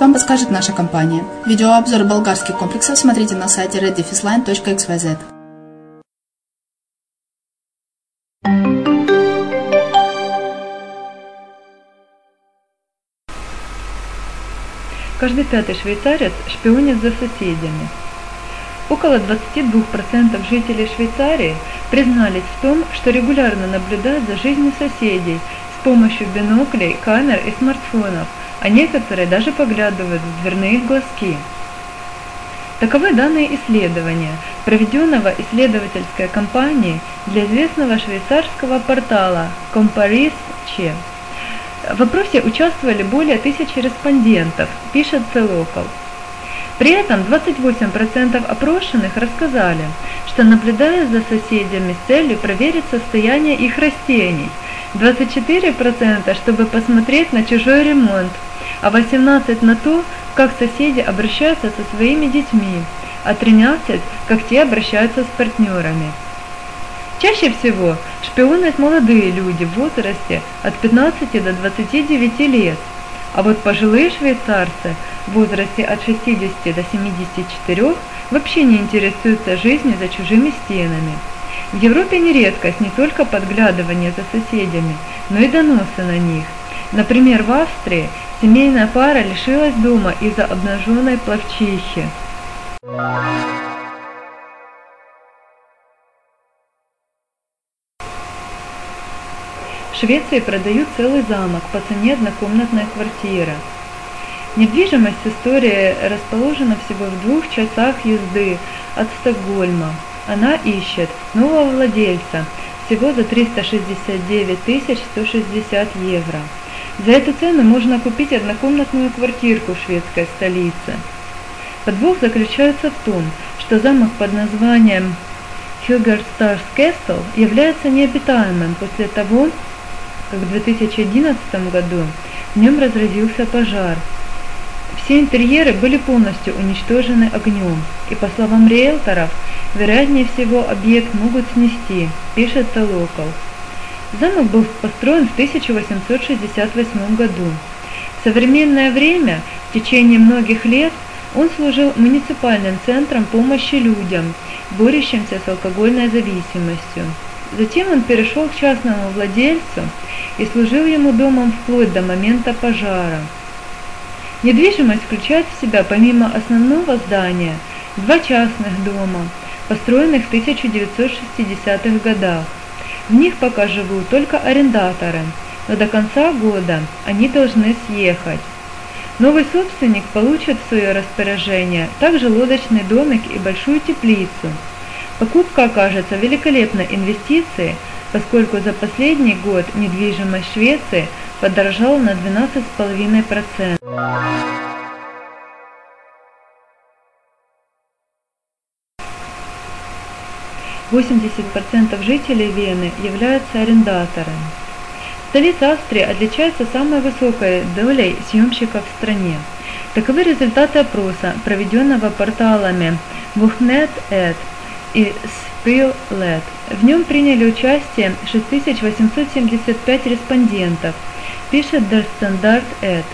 вам подскажет наша компания. Видеообзор болгарских комплексов смотрите на сайте reddefisline.xyz. Каждый пятый швейцарец шпионит за соседями. Около 22% жителей Швейцарии признались в том, что регулярно наблюдают за жизнью соседей с помощью биноклей, камер и смартфонов, а некоторые даже поглядывают в дверные глазки. Таковы данные исследования, проведенного исследовательской компанией для известного швейцарского портала Comparis Che. В опросе участвовали более тысячи респондентов, пишет Local. При этом 28% опрошенных рассказали, что наблюдают за соседями с целью проверить состояние их растений, 24% чтобы посмотреть на чужой ремонт, а 18% на то, как соседи обращаются со своими детьми, а 13% как те обращаются с партнерами. Чаще всего шпионят молодые люди в возрасте от 15 до 29 лет, а вот пожилые швейцарцы в возрасте от 60 до 74 вообще не интересуются жизнью за чужими стенами. В Европе не редкость не только подглядывание за соседями, но и доносы на них. Например, в Австрии семейная пара лишилась дома из-за обнаженной плавчихи. Швеции продают целый замок по цене однокомнатная квартира. Недвижимость истории расположена всего в двух часах езды от Стокгольма. Она ищет нового владельца всего за 369 160 евро. За эту цену можно купить однокомнатную квартирку в шведской столице. Подвох заключается в том, что замок под названием Хюгерстарс Кестел является необитаемым после того, как в 2011 году в нем разразился пожар. Все интерьеры были полностью уничтожены огнем, и по словам риэлторов, вероятнее всего объект могут снести, пишет Local. Замок был построен в 1868 году. В современное время, в течение многих лет, он служил муниципальным центром помощи людям, борющимся с алкогольной зависимостью. Затем он перешел к частному владельцу и служил ему домом вплоть до момента пожара. Недвижимость включает в себя помимо основного здания два частных дома, построенных в 1960-х годах. В них пока живут только арендаторы, но до конца года они должны съехать. Новый собственник получит в свое распоряжение также лодочный домик и большую теплицу – Покупка окажется великолепной инвестицией, поскольку за последний год недвижимость Швеции подорожала на 12,5%. Восемьдесят процентов жителей Вены являются арендаторами. Столица Австрии отличается самой высокой долей съемщиков в стране. Таковы результаты опроса, проведенного порталами Buchnet.ed и SpillLed. В нем приняли участие 6875 респондентов, пишет Der Standard Ed.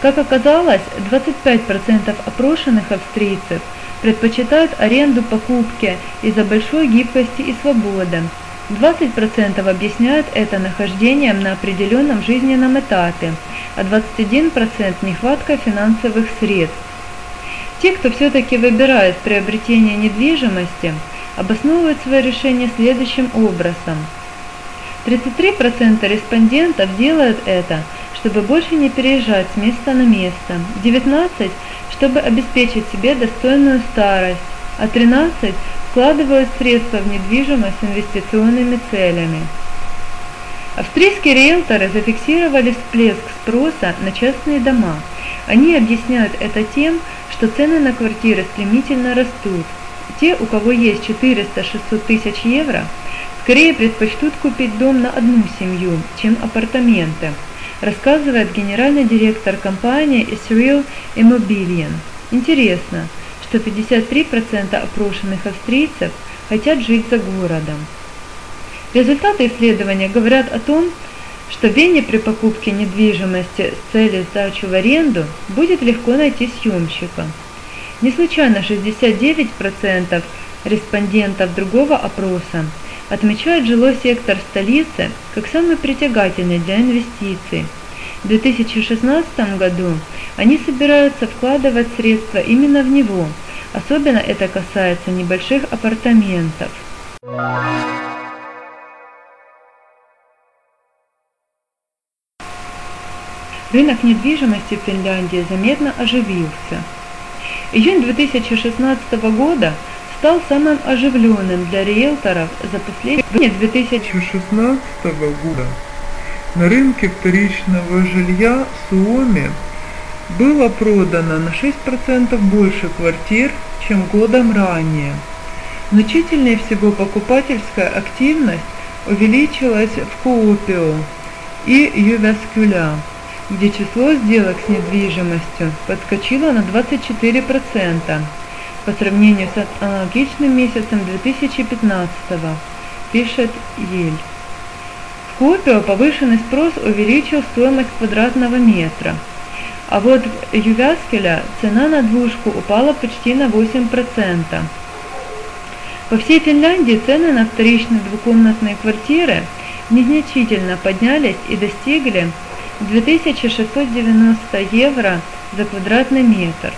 Как оказалось, 25% опрошенных австрийцев предпочитают аренду покупки из-за большой гибкости и свободы. 20% объясняют это нахождением на определенном жизненном этапе, а 21% нехваткой финансовых средств. Те, кто все-таки выбирает приобретение недвижимости, обосновывают свое решение следующим образом. 33% респондентов делают это, чтобы больше не переезжать с места на место, 19% чтобы обеспечить себе достойную старость, а 13% вкладывают средства в недвижимость с инвестиционными целями. Австрийские риэлторы зафиксировали всплеск спроса на частные дома. Они объясняют это тем, что цены на квартиры стремительно растут. Те, у кого есть 400-600 тысяч евро, скорее предпочтут купить дом на одну семью, чем апартаменты, рассказывает генеральный директор компании Israel Immobilien. Интересно, что 53% опрошенных австрийцев хотят жить за городом. Результаты исследования говорят о том, что в Вене при покупке недвижимости с целью сдачи в аренду будет легко найти съемщика. Не случайно 69% респондентов другого опроса отмечают жилой сектор столицы как самый притягательный для инвестиций. В 2016 году они собираются вкладывать средства именно в него, Особенно это касается небольших апартаментов. Рынок недвижимости в Финляндии заметно оживился. Июнь 2016 года стал самым оживленным для риэлторов за последние 2016 года. На рынке вторичного жилья Суоми было продано на 6% больше квартир, чем годом ранее. Значительнее всего покупательская активность увеличилась в Куопио и Ювяскюля, где число сделок с недвижимостью подскочило на 24% по сравнению с аналогичным месяцем 2015 пишет Ель. В Куопио повышенный спрос увеличил стоимость квадратного метра – а вот в Ювяскеля цена на двушку упала почти на 8%. По всей Финляндии цены на вторичные двухкомнатные квартиры незначительно поднялись и достигли 2690 евро за квадратный метр.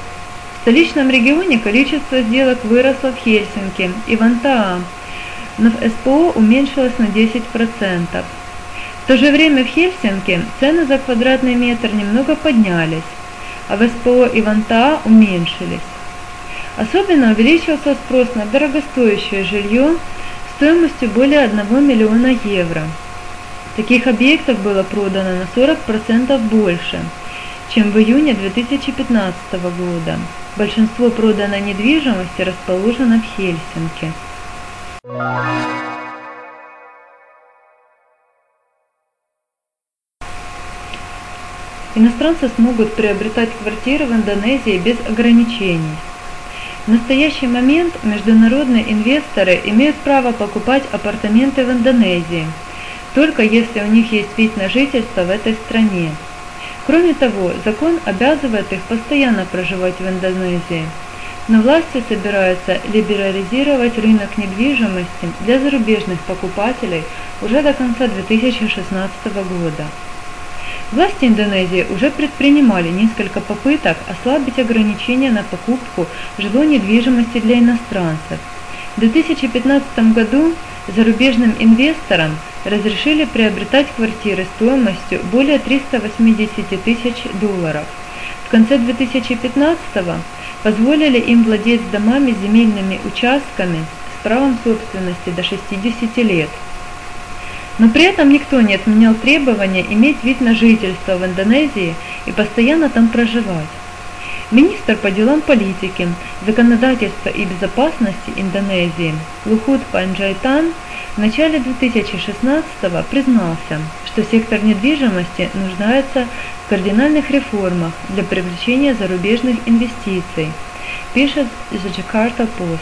В столичном регионе количество сделок выросло в Хельсинки и Вантаа, но в СПО уменьшилось на 10%. В то же время в Хельсинки цены за квадратный метр немного поднялись, а в СПО и Вантаа уменьшились. Особенно увеличился спрос на дорогостоящее жилье стоимостью более 1 миллиона евро. Таких объектов было продано на 40% больше, чем в июне 2015 года. Большинство проданной недвижимости расположено в Хельсинки. Иностранцы смогут приобретать квартиры в Индонезии без ограничений. В настоящий момент международные инвесторы имеют право покупать апартаменты в Индонезии, только если у них есть вид на жительство в этой стране. Кроме того, закон обязывает их постоянно проживать в Индонезии, но власти собираются либерализировать рынок недвижимости для зарубежных покупателей уже до конца 2016 года. Власти Индонезии уже предпринимали несколько попыток ослабить ограничения на покупку жилой недвижимости для иностранцев. В 2015 году зарубежным инвесторам разрешили приобретать квартиры стоимостью более 380 тысяч долларов. В конце 2015 позволили им владеть домами с земельными участками с правом собственности до 60 лет. Но при этом никто не отменял требования иметь вид на жительство в Индонезии и постоянно там проживать. Министр по делам политики, законодательства и безопасности Индонезии Лухут Панджайтан в начале 2016 признался, что сектор недвижимости нуждается в кардинальных реформах для привлечения зарубежных инвестиций, пишет The Jakarta Post.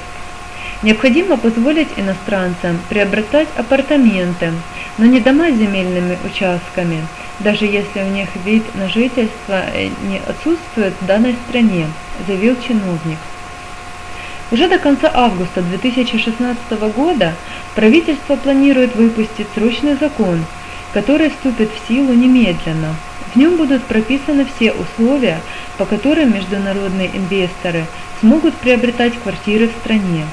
Необходимо позволить иностранцам приобретать апартаменты, но не дома с земельными участками, даже если у них вид на жительство э, не отсутствует в данной стране, заявил чиновник. Уже до конца августа 2016 года правительство планирует выпустить срочный закон, который вступит в силу немедленно. В нем будут прописаны все условия, по которым международные инвесторы смогут приобретать квартиры в стране.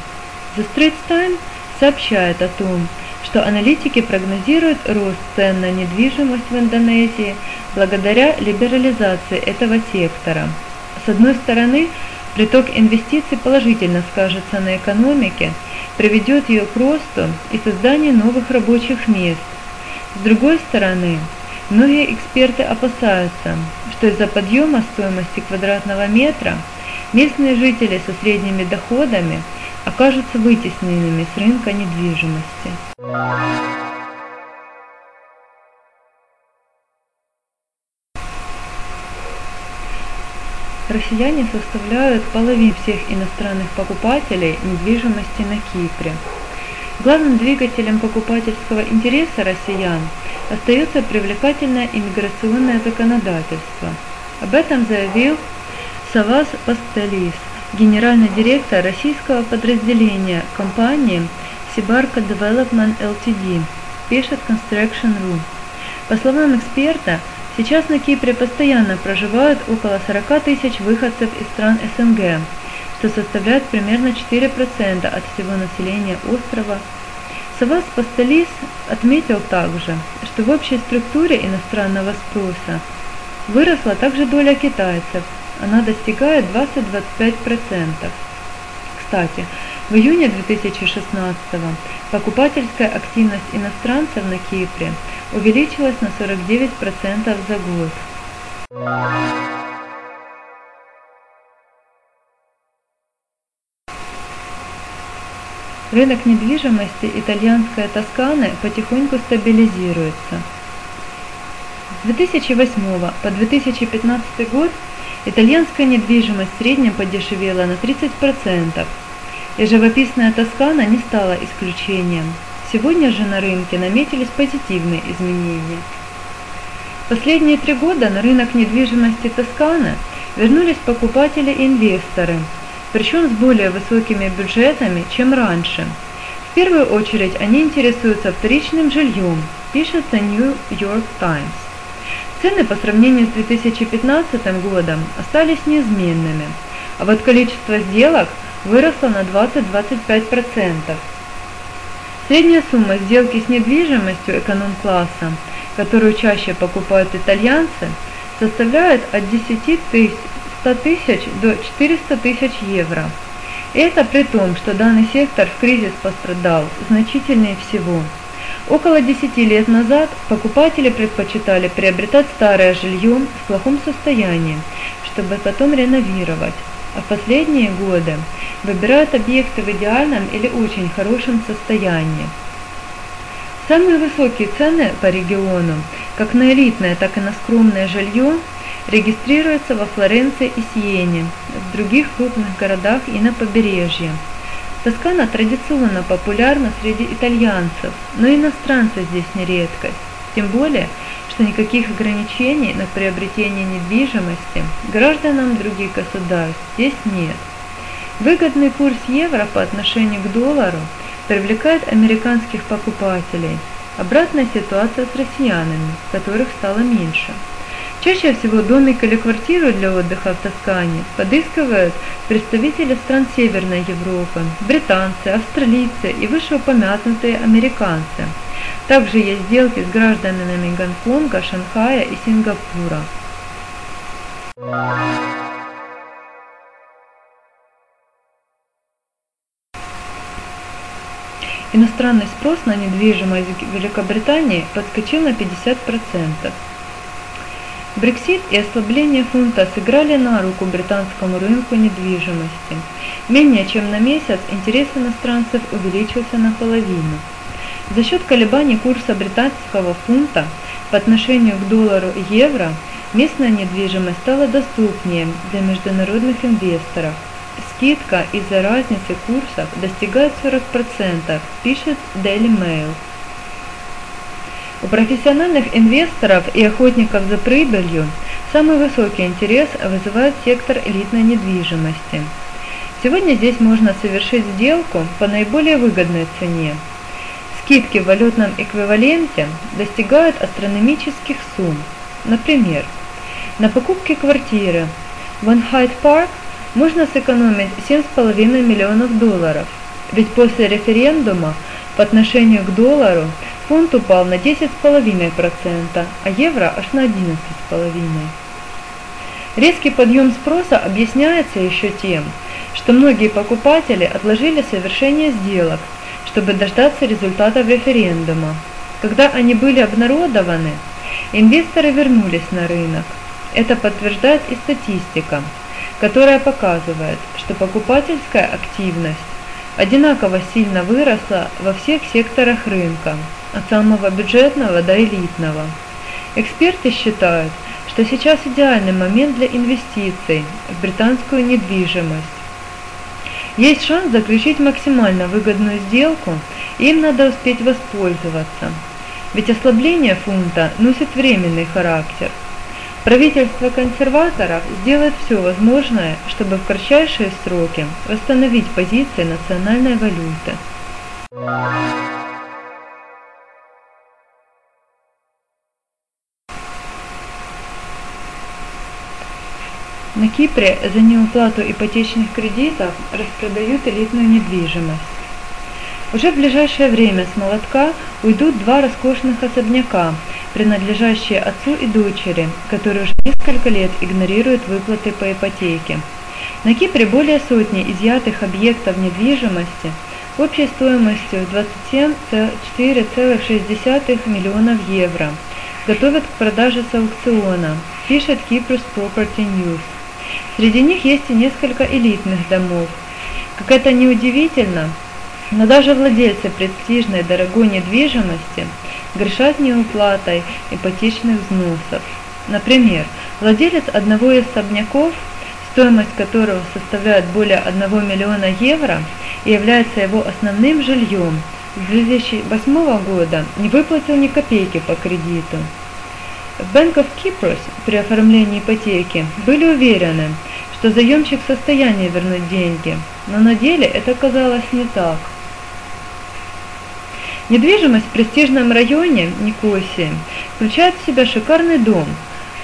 The Straits Times сообщает о том, что аналитики прогнозируют рост цен на недвижимость в Индонезии благодаря либерализации этого сектора. С одной стороны, приток инвестиций положительно скажется на экономике, приведет ее к росту и созданию новых рабочих мест. С другой стороны, многие эксперты опасаются, что из-за подъема стоимости квадратного метра местные жители со средними доходами – окажутся вытесненными с рынка недвижимости. Россияне составляют половину всех иностранных покупателей недвижимости на Кипре. Главным двигателем покупательского интереса россиян остается привлекательное иммиграционное законодательство. Об этом заявил Савас Пастелис, генеральный директор российского подразделения компании Сибарка Development Ltd, пишет Construction.ru. По словам эксперта, сейчас на Кипре постоянно проживают около 40 тысяч выходцев из стран СНГ, что составляет примерно 4% от всего населения острова. Савас Пасталис отметил также, что в общей структуре иностранного спроса выросла также доля китайцев, она достигает 20-25%. Кстати, в июне 2016 покупательская активность иностранцев на Кипре увеличилась на 49% за год. Рынок недвижимости итальянская Тосканы потихоньку стабилизируется. С 2008 по 2015 год итальянская недвижимость в среднем подешевела на 30%, и живописная Тоскана не стала исключением. Сегодня же на рынке наметились позитивные изменения. Последние три года на рынок недвижимости Тосканы вернулись покупатели и инвесторы, причем с более высокими бюджетами, чем раньше. В первую очередь они интересуются вторичным жильем, пишет The New York Times. Цены по сравнению с 2015 годом остались неизменными, а вот количество сделок – выросла на 20-25%. Средняя сумма сделки с недвижимостью эконом-класса, которую чаще покупают итальянцы, составляет от 10 тысяч 100 тысяч до 400 тысяч евро. Это при том, что данный сектор в кризис пострадал значительнее всего. Около 10 лет назад покупатели предпочитали приобретать старое жилье в плохом состоянии, чтобы потом реновировать а последние годы выбирают объекты в идеальном или очень хорошем состоянии. Самые высокие цены по региону, как на элитное, так и на скромное жилье, регистрируются во Флоренции и Сиене, в других крупных городах и на побережье. Тоскана традиционно популярна среди итальянцев, но иностранцы здесь не редкость. Тем более, что никаких ограничений на приобретение недвижимости гражданам других государств здесь нет. Выгодный курс евро по отношению к доллару привлекает американских покупателей. Обратная ситуация с россиянами, которых стало меньше. Чаще всего домик или квартиру для отдыха в Тоскане подыскивают представители стран Северной Европы, британцы, австралийцы и вышеупомянутые американцы – также есть сделки с гражданами Гонконга, Шанхая и Сингапура. Иностранный спрос на недвижимость в Великобритании подскочил на 50%. Брексит и ослабление фунта сыграли на руку британскому рынку недвижимости. Менее чем на месяц интерес иностранцев увеличился наполовину. За счет колебаний курса британского фунта по отношению к доллару и евро местная недвижимость стала доступнее для международных инвесторов. Скидка из-за разницы курсов достигает 40%, пишет Daily Mail. У профессиональных инвесторов и охотников за прибылью самый высокий интерес вызывает сектор элитной недвижимости. Сегодня здесь можно совершить сделку по наиболее выгодной цене Скидки в валютном эквиваленте достигают астрономических сумм. Например, на покупке квартиры в One Парк можно сэкономить 7,5 миллионов долларов, ведь после референдума по отношению к доллару фунт упал на 10,5%, а евро аж на 11,5%. Резкий подъем спроса объясняется еще тем, что многие покупатели отложили совершение сделок – чтобы дождаться результатов референдума. Когда они были обнародованы, инвесторы вернулись на рынок. Это подтверждает и статистика, которая показывает, что покупательская активность одинаково сильно выросла во всех секторах рынка, от самого бюджетного до элитного. Эксперты считают, что сейчас идеальный момент для инвестиций в британскую недвижимость. Есть шанс заключить максимально выгодную сделку, и им надо успеть воспользоваться. Ведь ослабление фунта носит временный характер. Правительство консерваторов сделает все возможное, чтобы в кратчайшие сроки восстановить позиции национальной валюты. На Кипре за неуплату ипотечных кредитов распродают элитную недвижимость. Уже в ближайшее время с молотка уйдут два роскошных особняка, принадлежащие отцу и дочери, которые уже несколько лет игнорируют выплаты по ипотеке. На Кипре более сотни изъятых объектов недвижимости общей стоимостью 27,4,6 миллионов евро готовят к продаже с аукциона, пишет Cyprus Property News. Среди них есть и несколько элитных домов. Как это ни удивительно, но даже владельцы престижной дорогой недвижимости грешат неуплатой ипотечных взносов. Например, владелец одного из особняков, стоимость которого составляет более 1 миллиона евро и является его основным жильем, с 2008 года не выплатил ни копейки по кредиту. В Bank of Cyprus при оформлении ипотеки были уверены, что заемщик в состоянии вернуть деньги, но на деле это оказалось не так – Недвижимость в престижном районе Никосии включает в себя шикарный дом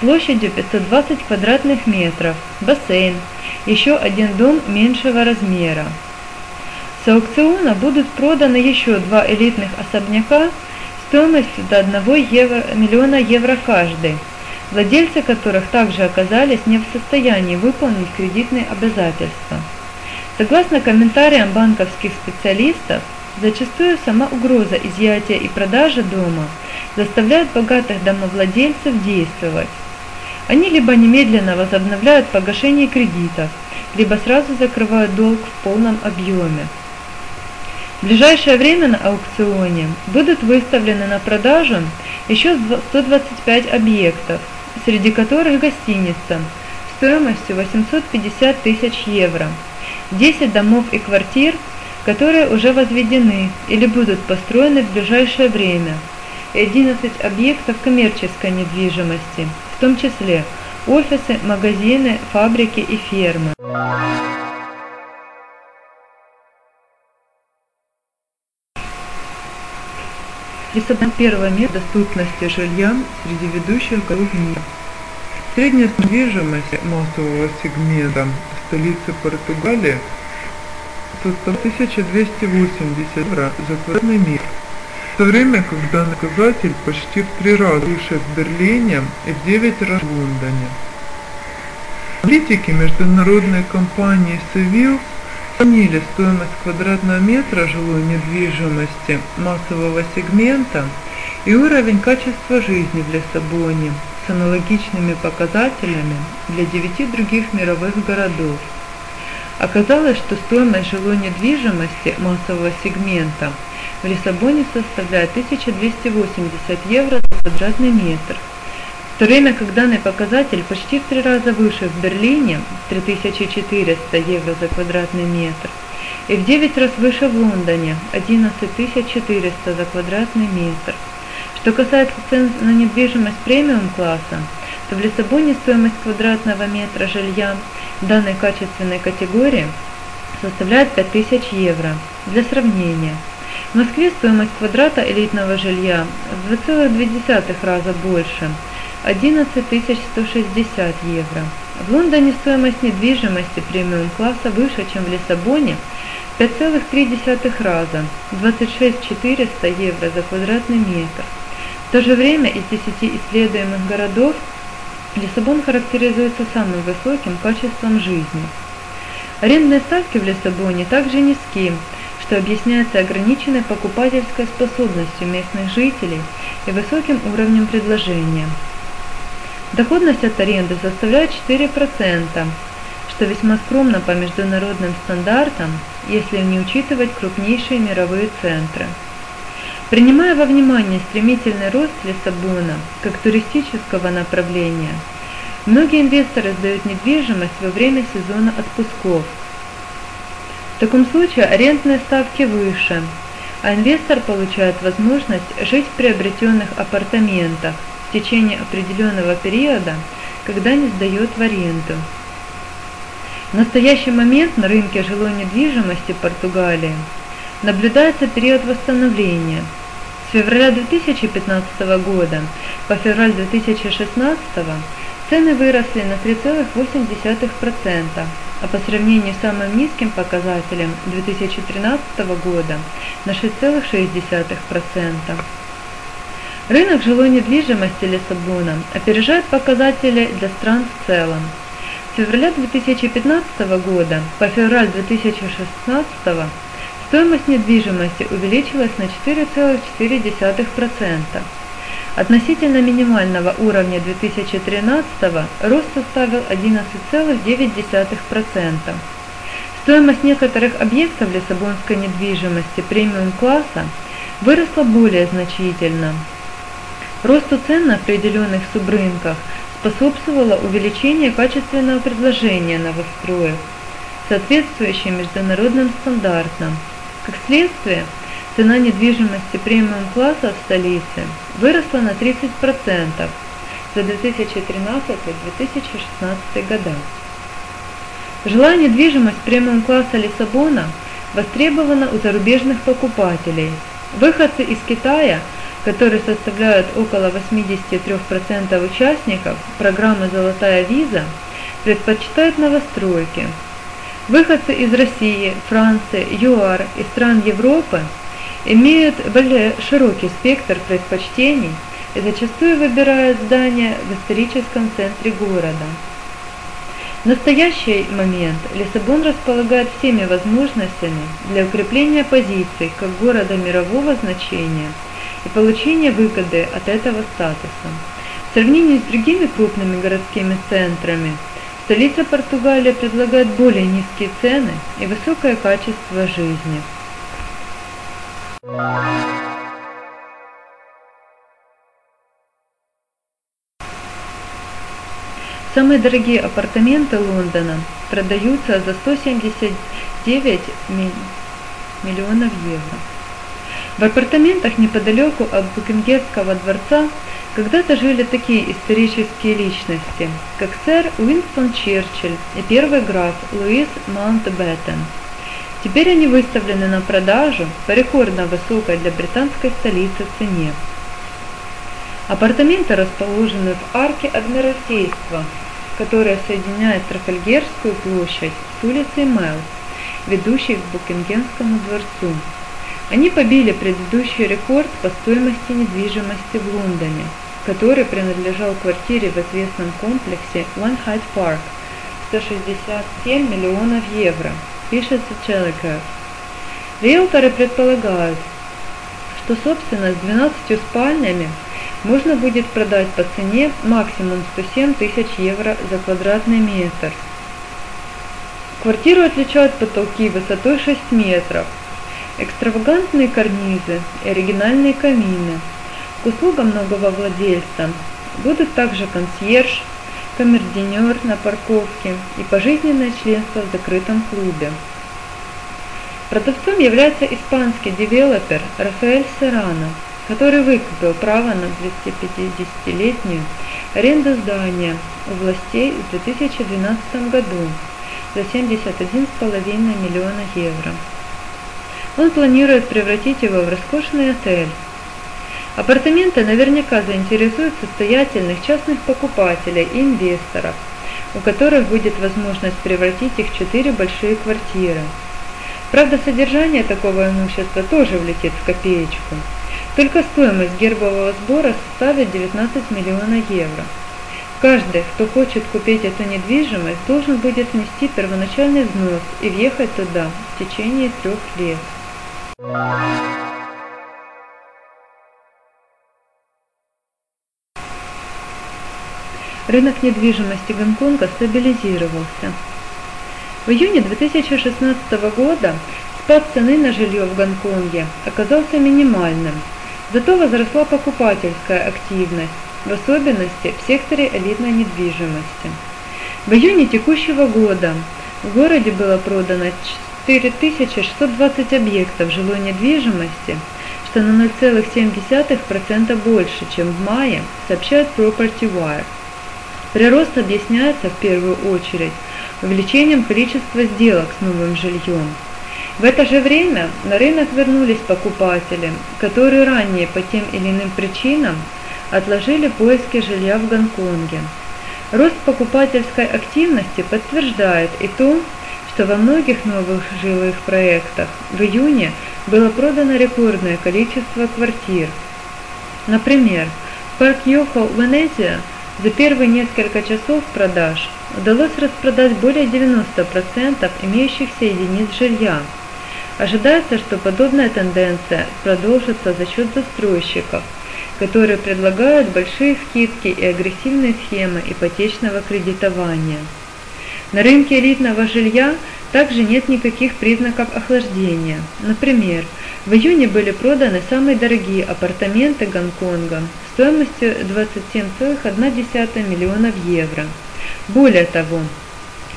площадью 520 квадратных метров, бассейн, еще один дом меньшего размера. С аукциона будут проданы еще два элитных особняка стоимостью до 1 евро, миллиона евро каждый, владельцы которых также оказались не в состоянии выполнить кредитные обязательства. Согласно комментариям банковских специалистов, Зачастую сама угроза изъятия и продажи дома заставляет богатых домовладельцев действовать. Они либо немедленно возобновляют погашение кредитов, либо сразу закрывают долг в полном объеме. В ближайшее время на аукционе будут выставлены на продажу еще 125 объектов, среди которых гостиница стоимостью 850 тысяч евро, 10 домов и квартир – которые уже возведены или будут построены в ближайшее время, и 11 объектов коммерческой недвижимости, в том числе офисы, магазины, фабрики и фермы. Лиссабон – первое место доступности жилья среди ведущих городов мира. Средняя недвижимость массового сегмента в столице Португалии – составил 1280 евро за квадратный метр, в то время как данный показатель почти в три раза выше в Берлине и в 9 раз в Лондоне. Аналитики международной компании Seville сравнили стоимость квадратного метра жилой недвижимости массового сегмента и уровень качества жизни в Лиссабоне с аналогичными показателями для девяти других мировых городов. Оказалось, что стоимость жилой недвижимости массового сегмента в Лиссабоне составляет 1280 евро за квадратный метр, в то время как данный показатель почти в три раза выше в Берлине 3400 евро за квадратный метр и в 9 раз выше в Лондоне 11400 за квадратный метр. Что касается цен на недвижимость премиум-класса, то в Лиссабоне стоимость квадратного метра жилья данной качественной категории составляет 5000 евро. Для сравнения, в Москве стоимость квадрата элитного жилья в 2,2 раза больше – 11 160 евро. В Лондоне стоимость недвижимости премиум-класса выше, чем в Лиссабоне – 5,3 раза – 26 400 евро за квадратный метр. В то же время из 10 исследуемых городов Лиссабон характеризуется самым высоким качеством жизни. Арендные ставки в Лиссабоне также низки, что объясняется ограниченной покупательской способностью местных жителей и высоким уровнем предложения. Доходность от аренды составляет 4%, что весьма скромно по международным стандартам, если не учитывать крупнейшие мировые центры. Принимая во внимание стремительный рост Лиссабона как туристического направления, многие инвесторы сдают недвижимость во время сезона отпусков. В таком случае арендные ставки выше, а инвестор получает возможность жить в приобретенных апартаментах течение определенного периода, когда не сдает в аренду. В настоящий момент на рынке жилой недвижимости Португалии наблюдается период восстановления – февраля 2015 года по февраль 2016 цены выросли на 3,8%, а по сравнению с самым низким показателем 2013 года на 6,6%. Рынок жилой недвижимости Лиссабона опережает показатели для стран в целом. С февраля 2015 года по февраль 2016 стоимость недвижимости увеличилась на 4,4%. Относительно минимального уровня 2013 рост составил 11,9%. Стоимость некоторых объектов лиссабонской недвижимости премиум-класса выросла более значительно. Росту цен на определенных субрынках способствовало увеличение качественного предложения новостроек, соответствующее международным стандартам. Как следствие, цена недвижимости премиум-класса в столице выросла на 30% за 2013-2016 года. Жилая недвижимость премиум-класса Лиссабона востребована у зарубежных покупателей. Выходцы из Китая – которые составляют около 83% участников программы «Золотая виза», предпочитают новостройки. Выходцы из России, Франции, ЮАР и стран Европы имеют более широкий спектр предпочтений и зачастую выбирают здания в историческом центре города. В настоящий момент Лиссабон располагает всеми возможностями для укрепления позиций как города мирового значения – и получения выгоды от этого статуса. В сравнении с другими крупными городскими центрами, столица Португалии предлагает более низкие цены и высокое качество жизни. Самые дорогие апартаменты Лондона продаются за 179 миллионов евро. В апартаментах неподалеку от Букингемского дворца когда-то жили такие исторические личности, как сэр Уинстон Черчилль и первый граф Луис Маунтбеттен. Теперь они выставлены на продажу по рекордно высокой для британской столицы цене. Апартаменты расположены в арке Адмиралтейства, которая соединяет Трафальгерскую площадь с улицей Мэл, ведущей к Букингемскому дворцу. Они побили предыдущий рекорд по стоимости недвижимости в Лондоне, который принадлежал квартире в известном комплексе One Hyde Park 167 миллионов евро, пишет Telegraph. Риэлторы предполагают, что собственно с 12 спальнями можно будет продать по цене максимум 107 тысяч евро за квадратный метр. Квартиру отличают потолки высотой 6 метров, Экстравагантные карнизы и оригинальные камины. К услугам нового владельца будут также консьерж, камердинер на парковке и пожизненное членство в закрытом клубе. Продавцом является испанский девелопер Рафаэль Серрано, который выкупил право на 250-летнюю аренду здания у властей в 2012 году за 71,5 миллиона евро. Он планирует превратить его в роскошный отель. Апартаменты наверняка заинтересуют состоятельных частных покупателей и инвесторов, у которых будет возможность превратить их в четыре большие квартиры. Правда, содержание такого имущества тоже влетит в копеечку. Только стоимость гербового сбора составит 19 миллионов евро. Каждый, кто хочет купить эту недвижимость, должен будет внести первоначальный взнос и въехать туда в течение трех лет. Рынок недвижимости Гонконга стабилизировался. В июне 2016 года спад цены на жилье в Гонконге оказался минимальным, зато возросла покупательская активность, в особенности в секторе элитной недвижимости. В июне текущего года в городе было продано 4620 объектов жилой недвижимости, что на 0,7% больше, чем в мае, сообщает Property Wire. Прирост объясняется в первую очередь увеличением количества сделок с новым жильем. В это же время на рынок вернулись покупатели, которые ранее по тем или иным причинам отложили поиски жилья в Гонконге. Рост покупательской активности подтверждает и то, что во многих новых жилых проектах в июне было продано рекордное количество квартир. Например, в парк Йохо Венезия за первые несколько часов продаж удалось распродать более 90% имеющихся единиц жилья. Ожидается, что подобная тенденция продолжится за счет застройщиков, которые предлагают большие скидки и агрессивные схемы ипотечного кредитования. На рынке элитного жилья также нет никаких признаков охлаждения. Например, в июне были проданы самые дорогие апартаменты Гонконга стоимостью 27,1 миллионов евро. Более того,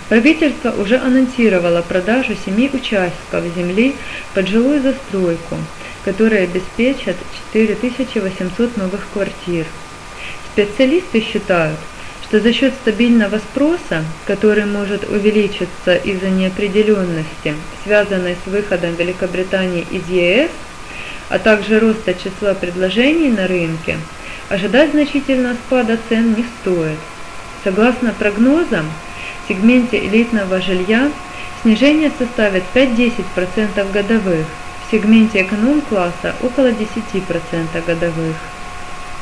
правительство уже анонсировало продажу семи участков земли под жилую застройку, которые обеспечат 4800 новых квартир. Специалисты считают, что за счет стабильного спроса, который может увеличиться из-за неопределенности, связанной с выходом Великобритании из ЕС, а также роста числа предложений на рынке, ожидать значительного спада цен не стоит. Согласно прогнозам, в сегменте элитного жилья снижение составит 5-10% годовых, в сегменте эконом-класса около 10% годовых.